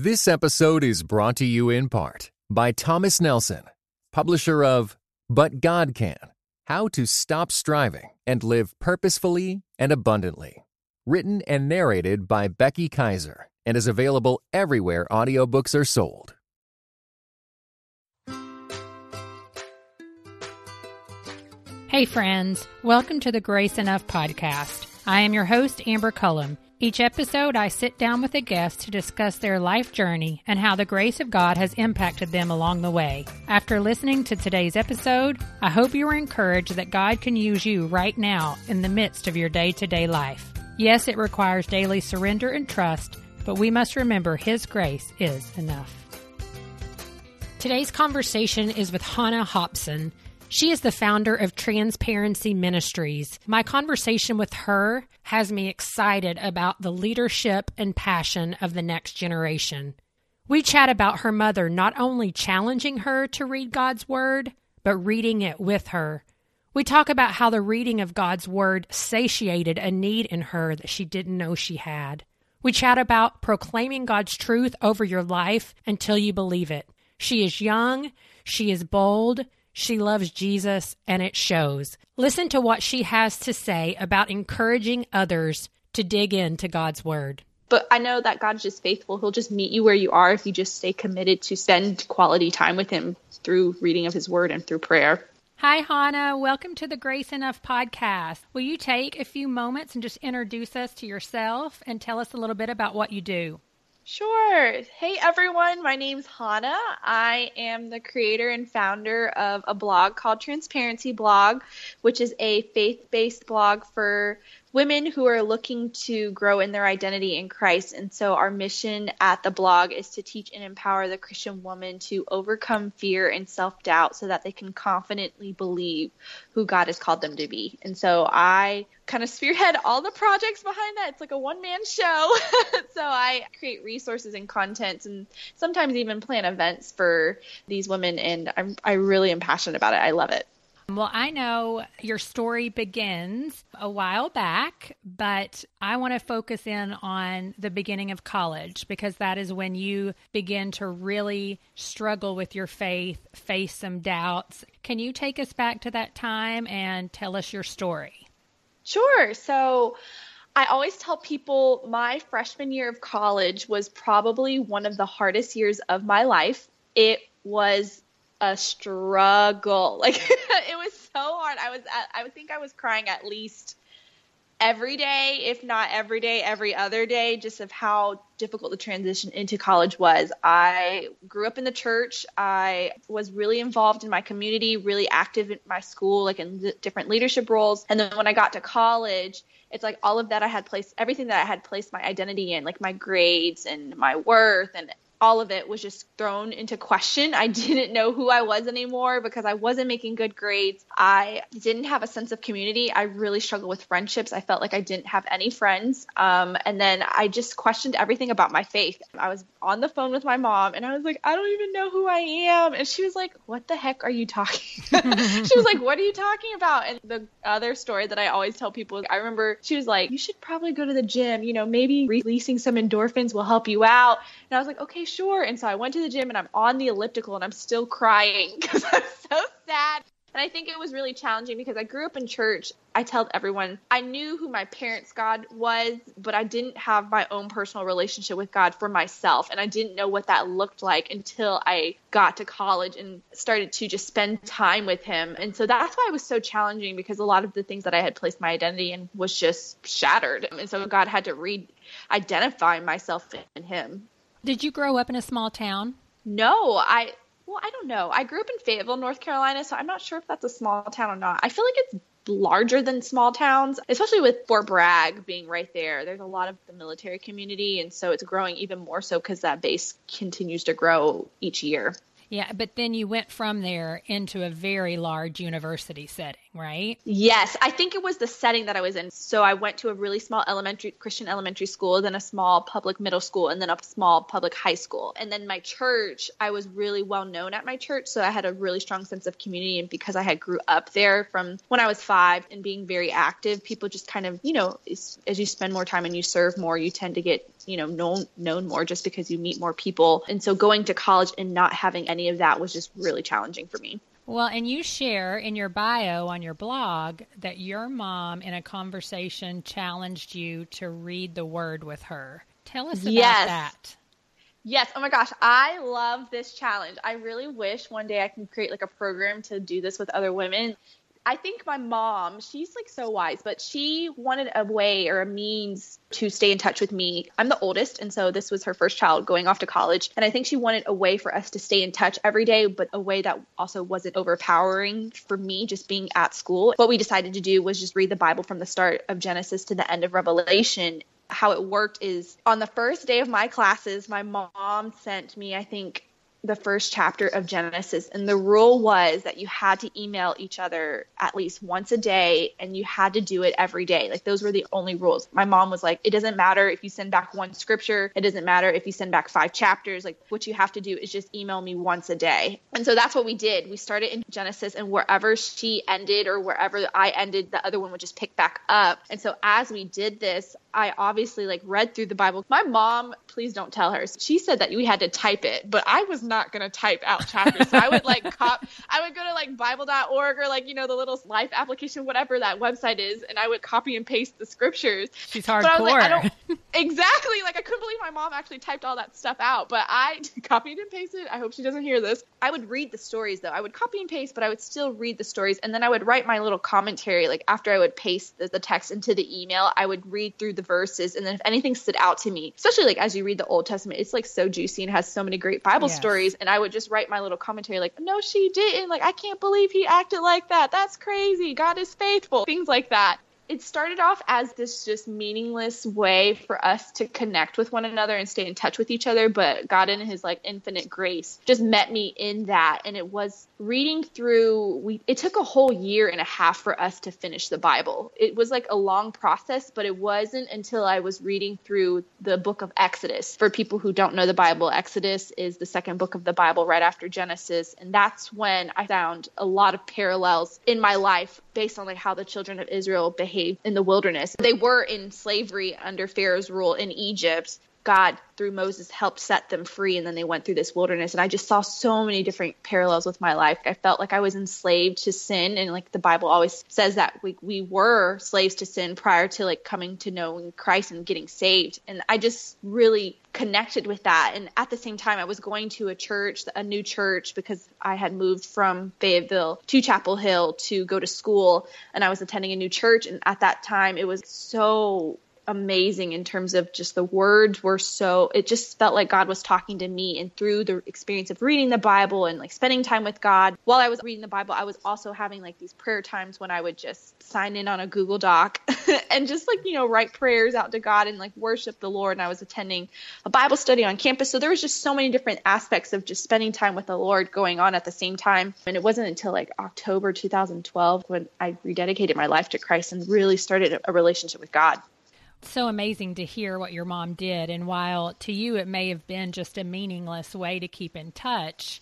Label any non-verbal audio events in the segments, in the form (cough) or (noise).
This episode is brought to you in part by Thomas Nelson, publisher of But God Can How to Stop Striving and Live Purposefully and Abundantly. Written and narrated by Becky Kaiser and is available everywhere audiobooks are sold. Hey, friends. Welcome to the Grace Enough podcast. I am your host, Amber Cullum. Each episode, I sit down with a guest to discuss their life journey and how the grace of God has impacted them along the way. After listening to today's episode, I hope you are encouraged that God can use you right now in the midst of your day to day life. Yes, it requires daily surrender and trust, but we must remember His grace is enough. Today's conversation is with Hannah Hobson. She is the founder of Transparency Ministries. My conversation with her has me excited about the leadership and passion of the next generation. We chat about her mother not only challenging her to read God's Word, but reading it with her. We talk about how the reading of God's Word satiated a need in her that she didn't know she had. We chat about proclaiming God's truth over your life until you believe it. She is young, she is bold, she loves Jesus, and it shows. Listen to what she has to say about encouraging others to dig into God's Word. But I know that God's just faithful. He'll just meet you where you are if you just stay committed to spend quality time with Him through reading of His Word and through prayer. Hi, Hannah. Welcome to the Grace Enough podcast. Will you take a few moments and just introduce us to yourself and tell us a little bit about what you do? Sure. Hey everyone, my name's Hannah. I am the creator and founder of a blog called Transparency Blog, which is a faith based blog for women who are looking to grow in their identity in Christ. And so our mission at the blog is to teach and empower the Christian woman to overcome fear and self doubt so that they can confidently believe who God has called them to be. And so I kind of spearhead all the projects behind that. It's like a one man show. (laughs) so I create resources and content and sometimes even plan events for these women. And I'm, I really am passionate about it. I love it. Well, I know your story begins a while back, but I want to focus in on the beginning of college because that is when you begin to really struggle with your faith, face some doubts. Can you take us back to that time and tell us your story? Sure. So, I always tell people my freshman year of college was probably one of the hardest years of my life. It was a struggle. (laughs) Like it was so hard. I was I would think I was crying at least every day, if not every day, every other day, just of how difficult the transition into college was. I grew up in the church. I was really involved in my community, really active in my school, like in different leadership roles. And then when I got to college, it's like all of that I had placed, everything that I had placed my identity in, like my grades and my worth and all of it was just thrown into question. I (laughs) didn't know who I was anymore because I wasn't making good grades. I didn't have a sense of community. I really struggled with friendships. I felt like I didn't have any friends. Um, and then I just questioned everything about my faith. I was on the phone with my mom and I was like, I don't even know who I am. And she was like, What the heck are you talking? (laughs) she was like, What are you talking about? And the other story that I always tell people, I remember she was like, You should probably go to the gym. You know, maybe releasing some endorphins will help you out. And I was like, Okay, sure. And so I went to the gym and I'm on the elliptical and I'm still crying (laughs) because I'm so sad. And I think it was really challenging because I grew up in church. I tell everyone I knew who my parents' God was, but I didn't have my own personal relationship with God for myself. And I didn't know what that looked like until I got to college and started to just spend time with Him. And so that's why it was so challenging because a lot of the things that I had placed my identity in was just shattered. And so God had to re identify myself in Him. Did you grow up in a small town? No, I well, I don't know. I grew up in Fayetteville, North Carolina, so I'm not sure if that's a small town or not. I feel like it's larger than small towns, especially with Fort Bragg being right there. There's a lot of the military community, and so it's growing even more so because that base continues to grow each year. Yeah, but then you went from there into a very large university setting. Right? Yes, I think it was the setting that I was in. So I went to a really small elementary Christian elementary school, then a small public middle school, and then a small public high school. And then my church, I was really well known at my church, so I had a really strong sense of community and because I had grew up there from when I was 5 and being very active, people just kind of, you know, as you spend more time and you serve more, you tend to get, you know, known known more just because you meet more people. And so going to college and not having any of that was just really challenging for me. Well, and you share in your bio on your blog that your mom, in a conversation, challenged you to read the word with her. Tell us about yes. that. Yes. Oh my gosh. I love this challenge. I really wish one day I can create like a program to do this with other women. I think my mom, she's like so wise, but she wanted a way or a means to stay in touch with me. I'm the oldest, and so this was her first child going off to college. And I think she wanted a way for us to stay in touch every day, but a way that also wasn't overpowering for me just being at school. What we decided to do was just read the Bible from the start of Genesis to the end of Revelation how it worked is on the first day of my classes, my mom sent me, I think, the first chapter of Genesis. And the rule was that you had to email each other at least once a day and you had to do it every day. Like those were the only rules. My mom was like, it doesn't matter if you send back one scripture, it doesn't matter if you send back five chapters. Like what you have to do is just email me once a day. And so that's what we did. We started in Genesis and wherever she ended or wherever I ended, the other one would just pick back up. And so as we did this, I obviously like read through the Bible. My mom, please don't tell her. She said that we had to type it, but I was not going to type out chapters. So I would like (laughs) cop, I would go to like bible.org or like, you know, the little life application, whatever that website is. And I would copy and paste the scriptures. She's hardcore. But I was like, I don't, (laughs) exactly. Like I couldn't believe my mom actually typed all that stuff out, but I (laughs) copied and pasted. I hope she doesn't hear this. I would read the stories though. I would copy and paste, but I would still read the stories. And then I would write my little commentary. Like after I would paste the, the text into the email, I would read through the verses. And then if anything stood out to me, especially like as you read the Old Testament, it's like so juicy and has so many great Bible yes. stories. And I would just write my little commentary like, no, she didn't. Like, I can't believe he acted like that. That's crazy. God is faithful. Things like that it started off as this just meaningless way for us to connect with one another and stay in touch with each other but god in his like infinite grace just met me in that. And it was reading through we it took a whole year and a half for us to finish the bible. It was like a long process but it wasn't until i was reading through the book of exodus. For people who don't know the bible exodus is the second book of the bible right after genesis. And that's when i found a lot of parallels in my life based on like how the children of israel behaved in the wilderness. They were in slavery under Pharaoh's rule in Egypt. God, through Moses, helped set them free, and then they went through this wilderness. And I just saw so many different parallels with my life. I felt like I was enslaved to sin, and like the Bible always says that we we were slaves to sin prior to like coming to knowing Christ and getting saved. And I just really connected with that. And at the same time, I was going to a church, a new church, because I had moved from Fayetteville to Chapel Hill to go to school, and I was attending a new church. And at that time, it was so amazing in terms of just the words were so it just felt like God was talking to me and through the experience of reading the Bible and like spending time with God. While I was reading the Bible I was also having like these prayer times when I would just sign in on a Google Doc (laughs) and just like you know write prayers out to God and like worship the Lord. And I was attending a Bible study on campus. So there was just so many different aspects of just spending time with the Lord going on at the same time. And it wasn't until like October 2012 when I rededicated my life to Christ and really started a relationship with God so amazing to hear what your mom did. And while to you it may have been just a meaningless way to keep in touch,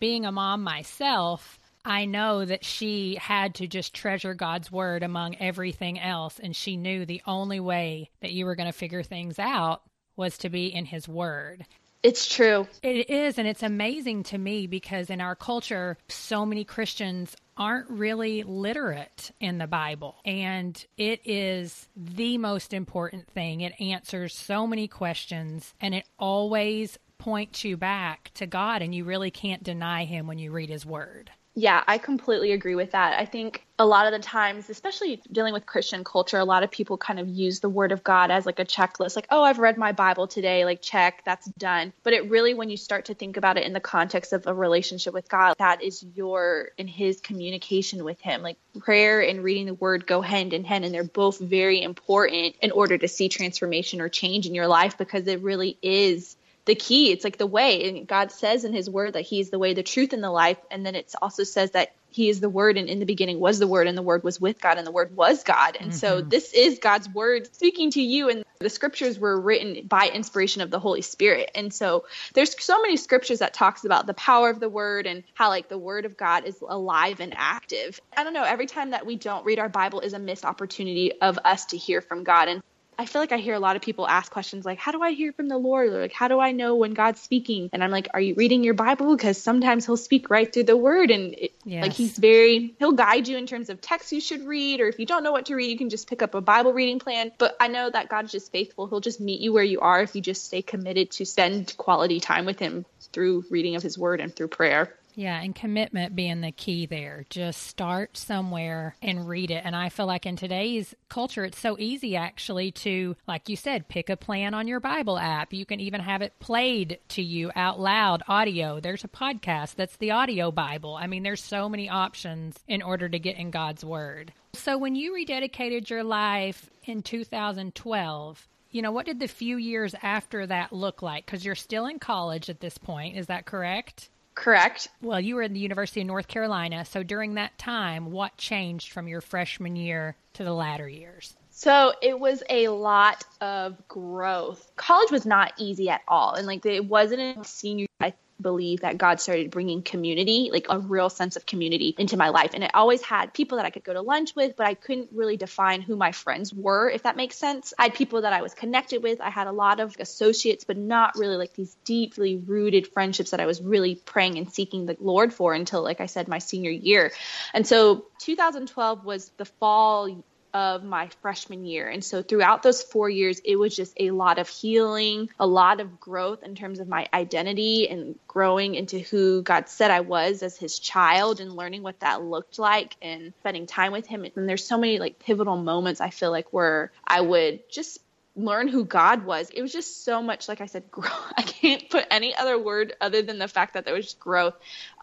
being a mom myself, I know that she had to just treasure God's word among everything else. And she knew the only way that you were going to figure things out was to be in his word. It's true. It is. And it's amazing to me because in our culture, so many Christians aren't really literate in the Bible. And it is the most important thing. It answers so many questions and it always points you back to God. And you really can't deny Him when you read His Word. Yeah, I completely agree with that. I think a lot of the times, especially dealing with Christian culture, a lot of people kind of use the word of God as like a checklist, like, oh, I've read my Bible today, like, check, that's done. But it really, when you start to think about it in the context of a relationship with God, that is your and His communication with Him. Like, prayer and reading the word go hand in hand, and they're both very important in order to see transformation or change in your life because it really is the key. It's like the way. And God says in his word that he's the way, the truth, and the life. And then it also says that he is the word and in the beginning was the word and the word was with God and the word was God. And mm-hmm. so this is God's word speaking to you and the scriptures were written by inspiration of the Holy Spirit. And so there's so many scriptures that talks about the power of the word and how like the word of God is alive and active. I don't know, every time that we don't read our Bible is a missed opportunity of us to hear from God. And I feel like I hear a lot of people ask questions like, How do I hear from the Lord? Or like, How do I know when God's speaking? And I'm like, Are you reading your Bible? Because sometimes He'll speak right through the Word. And it, yes. like, He's very, He'll guide you in terms of texts you should read. Or if you don't know what to read, you can just pick up a Bible reading plan. But I know that God's just faithful. He'll just meet you where you are if you just stay committed to spend quality time with Him through reading of His Word and through prayer. Yeah, and commitment being the key there. Just start somewhere and read it. And I feel like in today's culture, it's so easy actually to, like you said, pick a plan on your Bible app. You can even have it played to you out loud, audio. There's a podcast that's the audio Bible. I mean, there's so many options in order to get in God's Word. So when you rededicated your life in 2012, you know, what did the few years after that look like? Because you're still in college at this point. Is that correct? Correct. Well, you were in the University of North Carolina. So during that time, what changed from your freshman year to the latter years? So it was a lot of growth. College was not easy at all. And like it wasn't a senior I believe that God started bringing community, like a real sense of community into my life. And I always had people that I could go to lunch with, but I couldn't really define who my friends were, if that makes sense. I had people that I was connected with. I had a lot of associates, but not really like these deeply rooted friendships that I was really praying and seeking the Lord for until, like I said, my senior year. And so 2012 was the fall of my freshman year. And so throughout those four years, it was just a lot of healing, a lot of growth in terms of my identity and growing into who God said I was as his child and learning what that looked like and spending time with him. And there's so many like pivotal moments I feel like where I would just learn who God was. It was just so much, like I said, (laughs) growth. I can't put any other word other than the fact that there was growth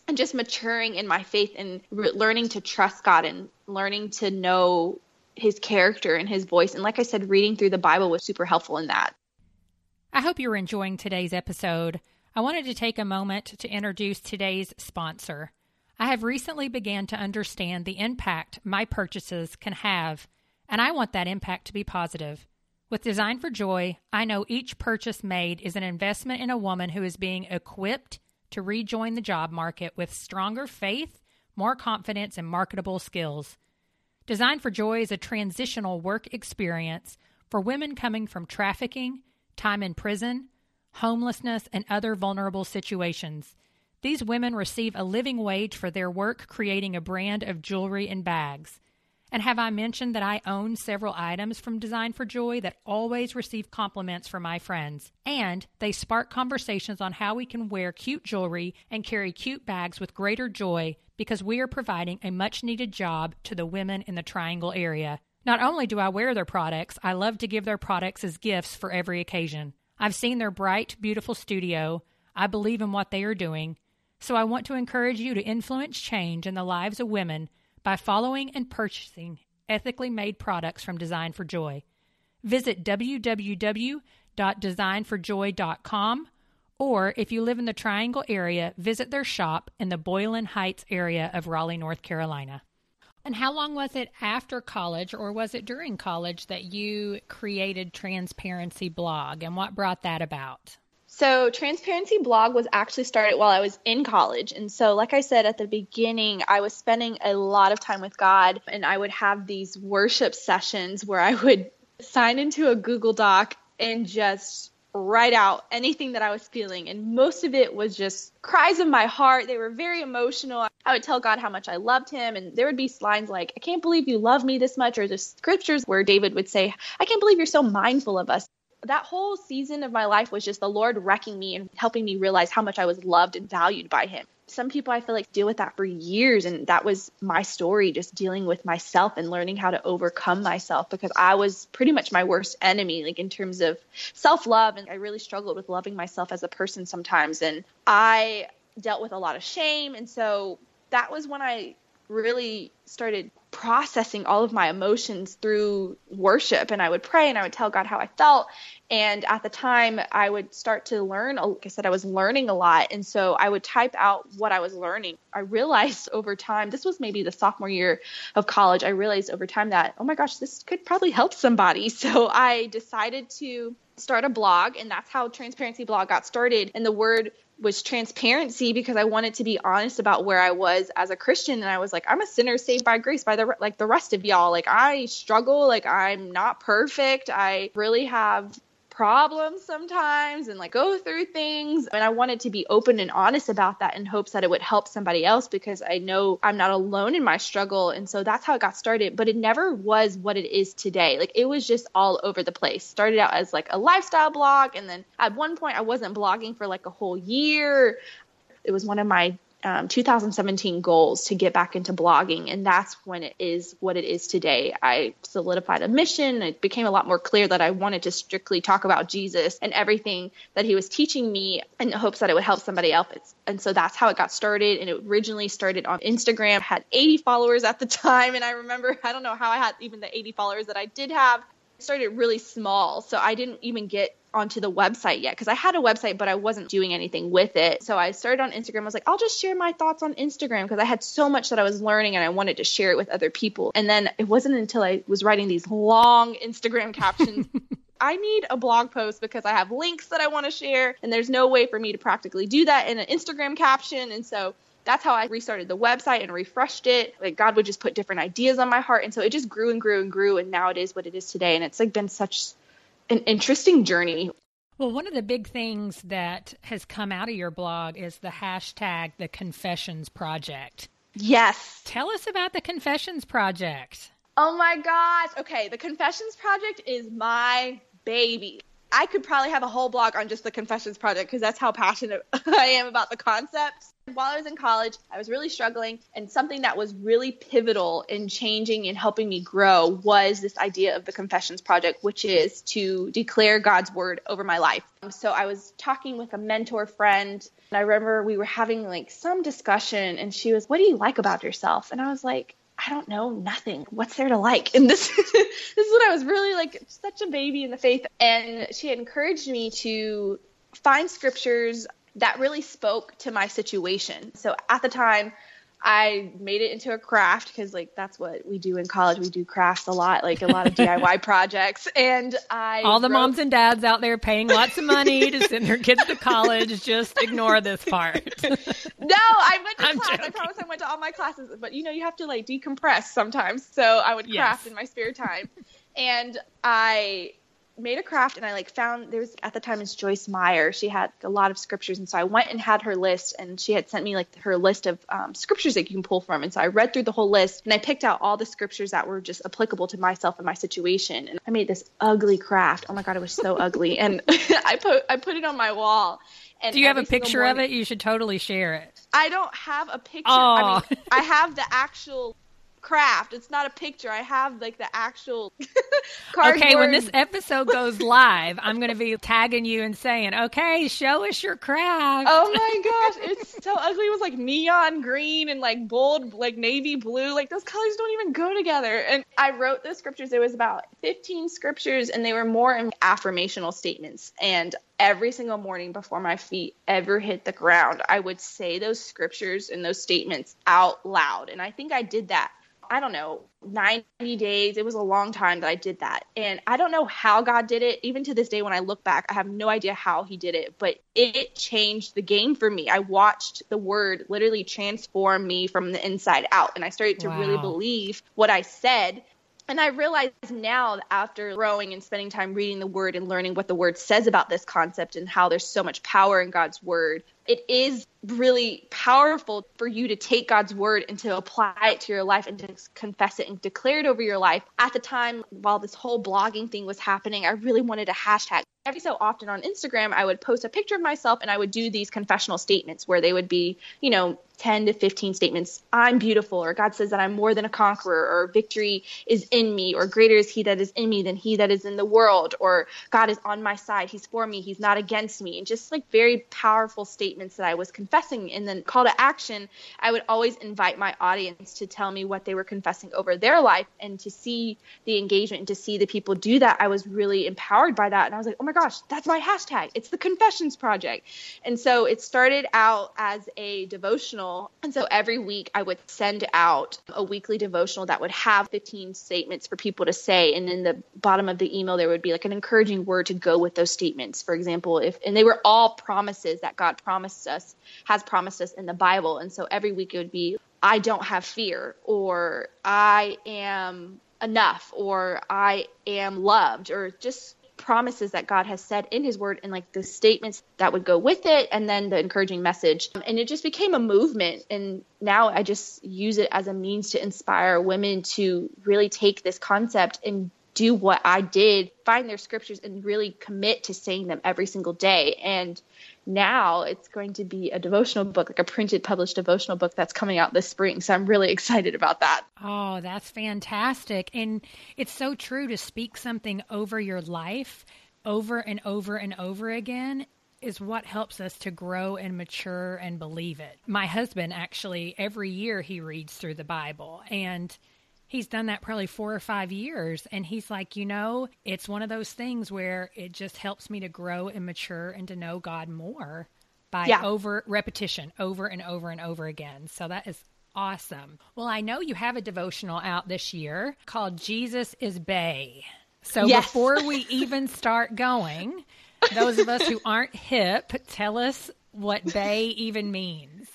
and just maturing in my faith and re- learning to trust God and learning to know his character and his voice. And like I said, reading through the Bible was super helpful in that. I hope you're enjoying today's episode. I wanted to take a moment to introduce today's sponsor. I have recently began to understand the impact my purchases can have, and I want that impact to be positive. With Design for Joy, I know each purchase made is an investment in a woman who is being equipped to rejoin the job market with stronger faith, more confidence, and marketable skills. Design for Joy is a transitional work experience for women coming from trafficking, time in prison, homelessness, and other vulnerable situations. These women receive a living wage for their work creating a brand of jewelry and bags. And have I mentioned that I own several items from Design for Joy that always receive compliments from my friends? And they spark conversations on how we can wear cute jewelry and carry cute bags with greater joy because we are providing a much needed job to the women in the Triangle area. Not only do I wear their products, I love to give their products as gifts for every occasion. I've seen their bright, beautiful studio. I believe in what they are doing. So I want to encourage you to influence change in the lives of women by following and purchasing ethically made products from Design for Joy. Visit www.designforjoy.com or if you live in the Triangle area, visit their shop in the Boylan Heights area of Raleigh, North Carolina. And how long was it after college or was it during college that you created Transparency Blog and what brought that about? So, Transparency Blog was actually started while I was in college. And so, like I said at the beginning, I was spending a lot of time with God, and I would have these worship sessions where I would sign into a Google Doc and just write out anything that I was feeling. And most of it was just cries of my heart. They were very emotional. I would tell God how much I loved him. And there would be lines like, I can't believe you love me this much, or the scriptures where David would say, I can't believe you're so mindful of us that whole season of my life was just the Lord wrecking me and helping me realize how much I was loved and valued by Him. Some people I feel like deal with that for years, and that was my story, just dealing with myself and learning how to overcome myself because I was pretty much my worst enemy, like in terms of self love. And I really struggled with loving myself as a person sometimes. And I dealt with a lot of shame. And so that was when I really started processing all of my emotions through worship and I would pray and I would tell God how I felt and at the time I would start to learn like I said I was learning a lot and so I would type out what I was learning. I realized (laughs) over time this was maybe the sophomore year of college I realized over time that oh my gosh this could probably help somebody. (laughs) So I decided to start a blog and that's how transparency blog got started and the word was transparency because I wanted to be honest about where I was as a Christian and I was like I'm a sinner saved by grace by the like the rest of y'all like I struggle like I'm not perfect I really have problems sometimes and like go through things. And I wanted to be open and honest about that in hopes that it would help somebody else because I know I'm not alone in my struggle. And so that's how it got started. But it never was what it is today. Like it was just all over the place. Started out as like a lifestyle blog. And then at one point, I wasn't blogging for like a whole year. It was one of my um, 2017 goals to get back into blogging, and that's when it is what it is today. I solidified a mission. It became a lot more clear that I wanted to strictly talk about Jesus and everything that he was teaching me in hopes that it would help somebody else. And so that's how it got started. And it originally started on Instagram, had 80 followers at the (laughs) time. And I remember, I don't know how I had even the 80 followers that I did have. Started really small. So I didn't even get onto the website yet because I had a website, but I wasn't doing anything with it. So I started on Instagram. I was like, I'll just share my thoughts on Instagram because I had so much that I was learning and I wanted to share it with other people. And then it wasn't until I was writing these long Instagram (laughs) captions. I need a blog post because I have links that I want to share, and there's no way for me to practically do that in an Instagram caption. And so that's how I restarted the website and refreshed it. Like God would just put different ideas on my heart. And so it just grew and grew and grew. And now it is what it is today. And it's like been such an interesting journey. Well, one of the big things that has come out of your blog is the hashtag the Confessions Project. Yes. Tell us about the Confessions Project. Oh my gosh. Okay, the Confessions Project is my baby. I could probably have a whole blog on just the Confessions Project because that's how passionate (laughs) I am about the concept. While I was in college, I was really struggling, and something that was really pivotal in changing and helping me grow was this idea of the Confessions Project, which is to declare God's word over my life. Um, so I was talking with a mentor friend, and I remember we were having like some discussion, and she was, What do you like about yourself? And I was like, I don't know, nothing. What's there to like? And this (laughs) this is what I was really like such a baby in the faith. And she had encouraged me to find scriptures that really spoke to my situation. So at the time, I made it into a craft because like that's what we do in college. We do crafts a lot, like a lot of (laughs) DIY projects. And I all the wrote, moms and dads out there paying lots of money to send their kids to college, just ignore this part. (laughs) no, I went to I'm class. joking. I promise I went to all my classes, but you know you have to like decompress sometimes. So I would craft Yes. in my spare time, and I made a craft and I like found there was at the time it's Joyce Meyer. She had a lot of scriptures, and so I went and had her list, and she had sent me like her list of um, scriptures that you can pull from. And so I read through the whole list, and I picked out all the scriptures that were just applicable to myself and my situation. And I made this ugly craft. Oh my god, it was so (laughs) ugly, and (laughs) I put I put it on my wall. And Do you have a picture of it? You should totally share it. I don't have a picture. Aw. I mean, I have the actual craft. It's not a picture. I have like the actual (laughs) cardboard. Okay, when this episode goes live, I'm going to be tagging you and saying, "Okay, show us your craft." Oh my gosh, it's so ugly. It was like neon green and like bold, like navy blue. Like those colors don't even go together. And I wrote those scriptures. It was about 15 scriptures, and they were more in affirmational statements. And every single morning before my feet ever hit the ground, I would say those scriptures and those statements out loud. And I think I did that. I don't know, 90 days. It was a long time that I did that. And I don't know how God did it. Even to this day, when I look back, I have no idea how He did it, but it changed the game for me. I watched the word literally transform me from the inside out. And I started to really believe what I said. And I realize now, after growing and spending time reading the word and learning what the word says about this concept and how there's so much power in God's word, it is really powerful for you to take God's word and to apply it to your life and to confess it and declare it over your life. At the time, while this whole blogging thing was happening, I really wanted a hashtag. Every so often on Instagram, I would post a picture of myself and I would do these confessional statements where they would be, you know, 10 to 15 statements I'm beautiful, or God says that I'm more than a conqueror, or victory is in me, or greater is He that is in me than He that is in the world, or God is on my side, He's for me, He's not against me. And just like very powerful statements that I was confessing. And then call to action, I would always invite my audience to tell me what they were confessing over their life and to see the engagement and to see the people do that. I was really empowered by that. And I was like, oh my gosh, that's my hashtag. It's the Confessions Project. And so it started out as a devotional devotional. And so every week I would send out a weekly devotional that would have 15 statements for people to say. And in the bottom of the email, there would be like an encouraging word to go with those statements. For example, if, and they were all promises that God promised us, has promised us in the Bible. And so every week it would be, I don't have fear, or I am enough, or I am loved, or just promises that God has said in his word and like the statements that would go with it and then the encouraging message. And it just became a movement. And now I just use it as a means to inspire women to really take this concept and do what I did, find their scriptures and really commit to saying them every single day. And now it's going to be a devotional book, like a printed, published devotional book that's coming out this spring. So I'm really (laughs) excited about that. Oh, that's fantastic. And it's so true to speak something over your life over and over and over again is what helps us to grow and mature and believe it. My husband actually every year he reads through the Bible and he's done that probably four or five years. And he's like, you know, it's one of those things where it just helps me to grow and mature and to know God more by yeah. over repetition, over and over and over again. So that is awesome. Well, I know you have a devotional out this year called Jesus is Bae. So yes. before we (laughs) even start going, those of us who aren't hip, tell us what Bae even means.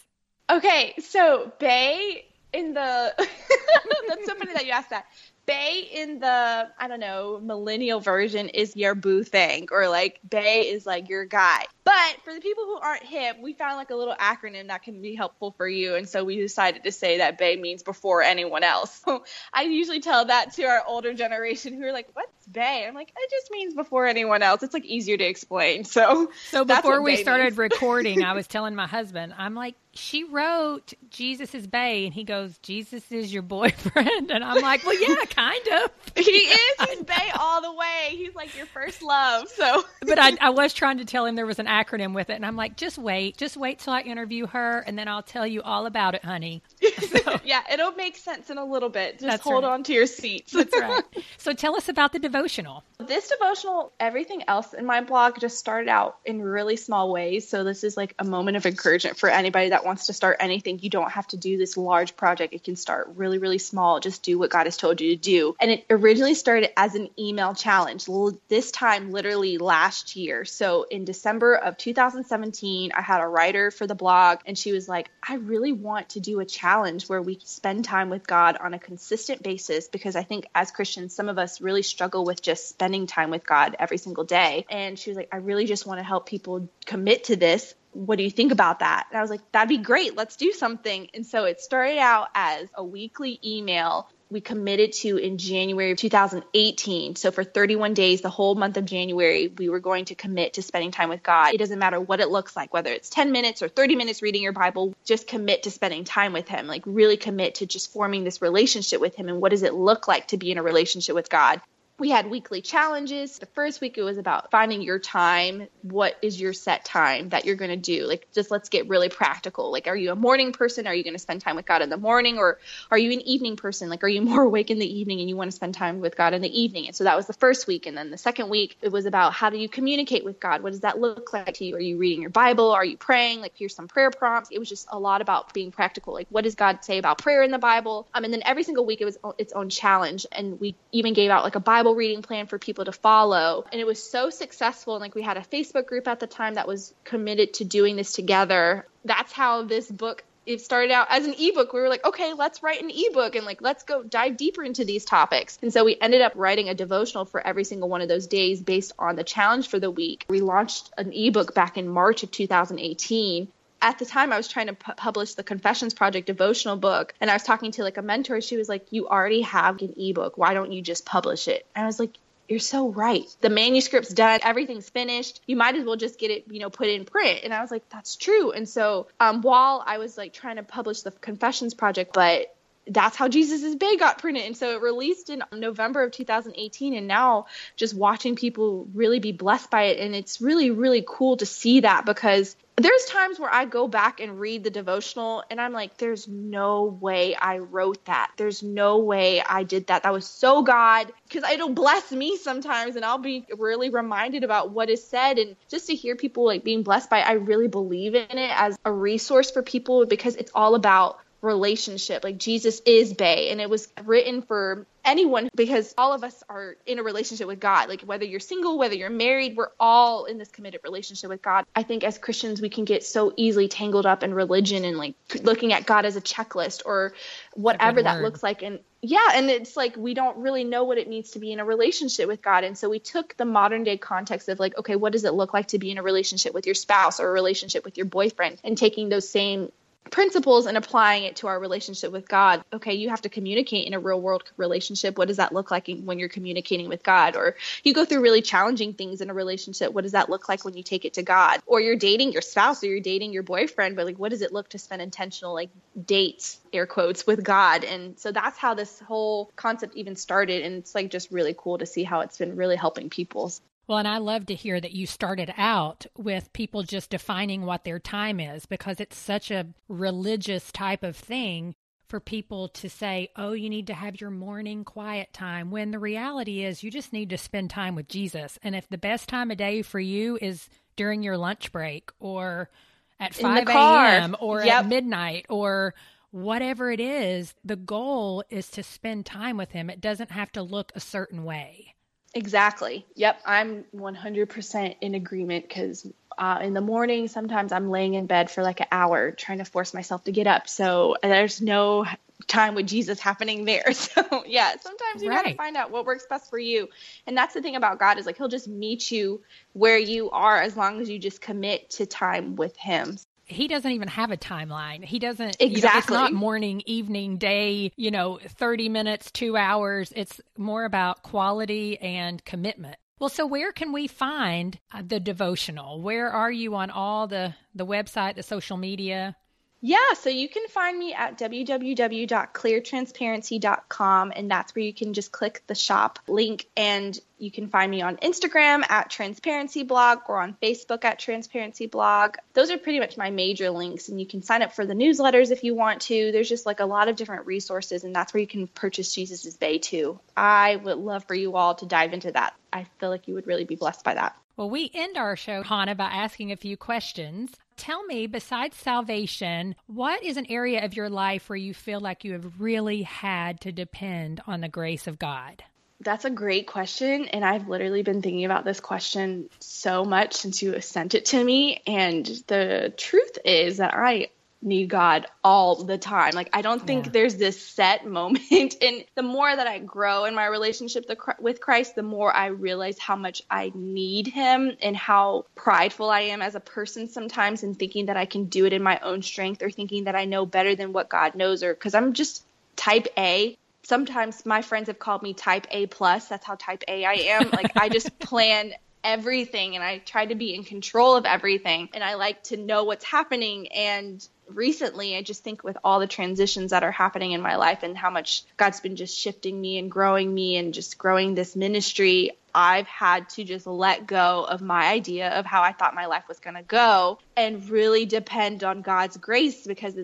Okay, so Bae in the (laughs) that's so funny that you asked that. Bae in the I don't know millennial version is your boo thing, or like Bae is like your guy. But for the people who aren't hip, we found like a little acronym that can be helpful for you, and so we decided to say that Bae means before anyone else. (laughs) So I usually tell that to our older generation who are like, "What's Bae?" I'm like, "It just means before anyone else." It's like easier to explain. So so (laughs) before we started means. (laughs) recording, I was telling my husband, I'm like, she wrote Jesus is Bae, and he goes, Jesus is your boyfriend, and I'm like, well, yeah, kind of. he is. He's Bae all the way. He's like your first love. So, but I, I was trying to tell him there was an acronym with it, and I'm like, just wait, just wait till I interview her, and then I'll tell you all about it, honey. (laughs) So, yeah, it'll make sense in a little bit. Just hold right. on to your seats. that's right. (laughs) So, tell us about the devotional. This devotional, everything else in my blog just started out in really small ways. So, this is like a moment of encouragement for anybody that wants to start anything, you don't have to do this large project. It can start really, really small. Just do what God has told you to do. And it originally started as an email challenge, this time literally last year. So in December of 2017, I had a writer for the blog, and she was like, I really want to do a challenge where we spend time with God on a consistent basis because I think as Christians, some of us really struggle with just spending time with God every single day. And she was like, I really just want to help people commit to this what do you think about that? And I was like, that'd be great. Let's do something. And so it started out as a weekly email we committed to in January of 2018. So for 31 days, the whole month of January, we were going to commit to spending time with God. It doesn't matter what it looks like, whether it's 10 minutes or 30 minutes reading your Bible, just commit to spending time with Him. Like really commit to just forming this relationship with Him. And what does it look like to be in a relationship with God? We had weekly challenges. The first week it was about finding your time. What is your set time that you're going to do? Like, just let's get really practical. Like, are you a morning person? Are you going to spend time with God in the morning? Or are you an evening person? Like, are you more (laughs) awake in the evening and you want to spend time with God in the evening? And so that was the first week. And then the second week, it was about how do you communicate with God? What does that look like to you? Are you reading your Bible? Are you praying? Like, here's some prayer prompts. It was just a lot about being practical. Like, what does God say about prayer in the Bible? Um, and then every single week it was its own challenge. And we even gave out like a Bible reading plan for people to follow. And it was so successful. And like we had a Facebook group at the time that was committed to doing this together. That's how this book it started out as an ebook. We were like, okay, let's write an ebook and like let's go dive deeper into these topics. And so we ended up writing a devotional for every single one of those days based on the challenge for the week. We launched an ebook back in March of 2018 at the time I was trying to pu- publish the Confessions Project devotional book and I was talking to like a mentor she was like you already have an ebook why don't you just publish it and I was like you're so right. The manuscript's done, everything's finished. You might as well just get it, you know, put in print. And I was like, that's true. And so um, while I was like trying to publish the Confessions Project, but that's how Jesus' Bae got printed. And so it released in November of 2018. And now just watching people really be blessed by it. And it's really, really cool to see that because there's times where I go back and read the devotional and I'm like, there's no way I wrote that. There's no way I did that. That was so God. Because it'll bless me sometimes and I'll be really reminded about what is said. And just to hear people like being blessed by it, I really believe in it as a resource for people because it's all about relationship. Like Jesus is Bae, and it was written for anyone because all of us are in a relationship with God. Like whether you're single, whether you're married, we're all in this committed relationship with God. I think as Christians, we can get so easily tangled up in religion and like looking at God as a checklist or whatever that looks like. And yeah, and it's like we don't really know what it means to be in a relationship with God. And so we took the modern day context of like, okay, what does it look like to be in a relationship with your spouse or a relationship with your boyfriend and taking those same principles and applying it to our relationship with God. Okay, you have to communicate in a real world relationship. What does that look like when you're communicating with God? Or you go through really challenging things in a relationship. What does that look like when you take it to God? Or you're dating your spouse or you're dating your boyfriend, but like, what does it look to spend intentional like dates, air quotes, with God? And so that's how this whole concept even started. And it's like just really cool to see how it's been really helping people. Well, and I love to hear that you started out with people just defining what their time is because it's such a religious type of thing for people to say, oh, you need to have your morning quiet time, when the reality is you just need to spend time with Jesus. And if the best time of day for you is during your lunch break or at 5 a.m. or yep. at midnight or whatever it is, the goal is to spend time with Him. It doesn't have to look a certain way. Exactly. Yep. I'm 100% in agreement because uh, in the morning, sometimes I'm laying in bed for like an hour trying to force myself to get up. So there's no time with Jesus happening there. (laughs) So yeah, sometimes you right. got to find out what works best for you. And that's the thing about God is like he'll just meet you where you are as long as you just commit to time with him he doesn't even have a timeline. He doesn't exactly. You know, it's not morning, evening, day, you know, 30 minutes, 2 hours. It's more about quality and commitment. Well, so where can we find the devotional? Where are you on all the the website, the social media? Yeah, so you can find me at www.cleartransparency.com, and that's where you can just click the shop link, and you can find me on Instagram at Transparency Blog or on Facebook at Transparency Blog. Those are pretty much my major links, and you can sign up for the newsletters if you want to. There's just like a lot of different resources, and that's where you can purchase Jesus's Bae too. I would love for you all to dive into that. I feel like you would really be blessed by that. Well, we end our show, Hannah, by asking a few questions. Tell me, besides salvation, what is an area of your life where you feel like you have really had to depend on the grace of God? That's a great question. And I've literally been thinking about this question so much since you sent it to me. And the truth is that I need God all the time. Like I don't think yeah. there's this set (laughs) moment and the more that I grow in my relationship with Christ, the more I realize how much I need him and how prideful I am as a person sometimes and thinking that I can do it in my own strength or thinking that I know better than what God knows or cuz I'm just type A sometimes my friends have called me type A plus. That's how type A I am. Like I just (laughs) plan everything and I try to be in control of everything and I like to know what's happening. And recently, I just think with all the transitions that are happening in my life and how much God's been just shifting me and growing me and just growing this ministry, I've had to just let go of my idea of how I thought my life was going to go and really depend on God's grace because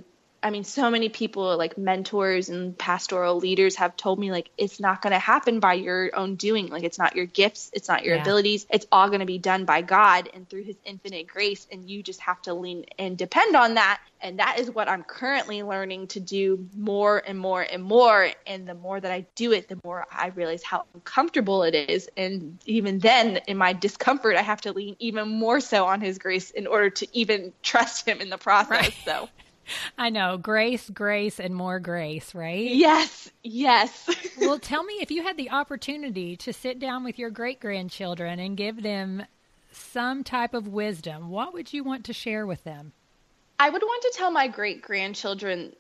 I mean, so many people, like mentors and pastoral leaders, have told me, like, it's not going to happen by your own doing. Like, it's not your gifts, it's not your yeah. abilities. It's all going to be done by God and through His infinite grace. And you just have to lean and depend on that. And that is what I'm currently learning to do more and more and more. And the more that I do it, the more I realize how uncomfortable it is. And even then, in my discomfort, I have to lean even more so on His grace in order to even (laughs) trust Him in the process. Right. So. I know. Grace, grace, and more grace, right? Yes, yes. (laughs) well, tell me if you had the opportunity to sit down with your great grandchildren and give them some type of wisdom, what would you want to share with them? I would want to tell my great grandchildren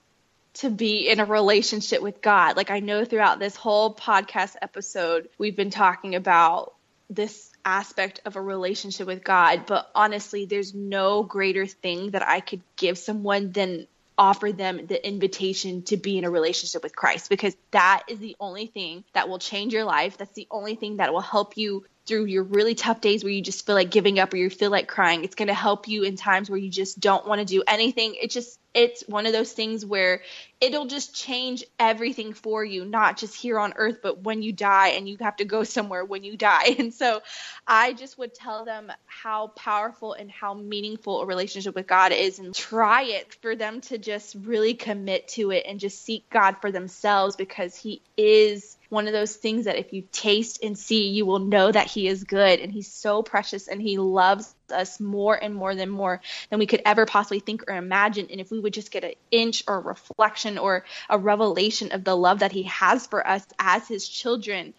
to be in a relationship with God. Like I know throughout this whole podcast episode, we've been talking about this aspect of a relationship with God, but honestly, there's no greater thing that I could give someone than offer them the invitation to be in a relationship with Christ because that is the only thing that will change your life. That's the only thing that will help you through your really tough days where you just feel like giving up or you feel like crying. It's going to help you in times where you just don't want to do anything. It just it's one of those things where it'll just change everything for you, not just here on earth, but when you die and you have to go somewhere when you die. (laughs) And so I just would tell them how powerful and how meaningful a relationship with God is and try it for them to just really commit to it and just seek God for themselves because He is one of those things that if you taste and see, you will know that He is good and He's so precious and He loves us more and more than more than we could ever possibly think or imagine. And if we would just get an inch or reflection or a revelation of the love that He has for us as His children,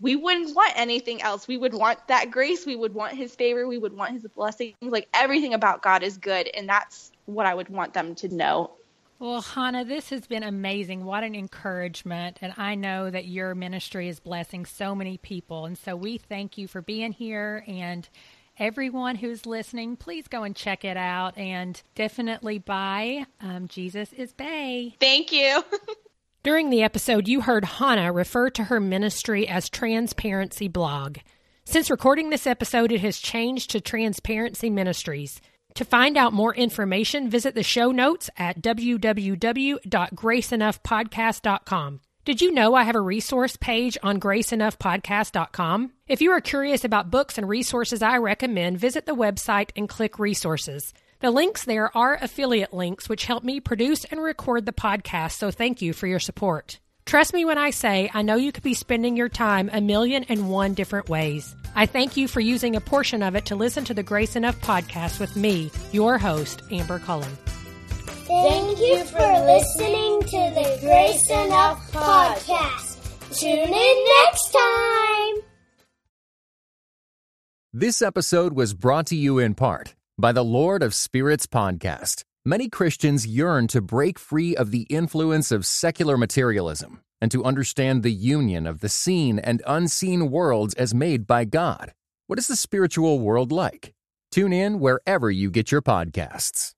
we wouldn't want anything else. We would want that grace. We would want His favor. We would want His blessings. Like everything about God is good. And that's what I would want them to know well, Hannah, this has been amazing. What an encouragement. And I know that your ministry is blessing so many people. And so we thank you for being here. And everyone who's listening, please go and check it out and definitely buy um, Jesus is Bae. Thank you. (laughs) During the episode, you heard Hannah refer to her ministry as Transparency Blog. Since recording this episode, it has changed to Transparency Ministries. To find out more information, visit the show notes at www.graceenoughpodcast.com. Did you know I have a resource page on graceenoughpodcast.com? If you are curious about books and resources I recommend, visit the website and click resources. The links there are affiliate links which help me produce and record the podcast, so thank you for your support. Trust me when I say I know you could be spending your time a million and one different ways. I thank you for using a portion of it to listen to the Grace Enough podcast with me, your host, Amber Cullen. Thank you for listening to the Grace Enough podcast. Tune in next time. This episode was brought to you in part by the Lord of Spirits podcast. Many Christians yearn to break free of the influence of secular materialism and to understand the union of the seen and unseen worlds as made by God. What is the spiritual world like? Tune in wherever you get your podcasts.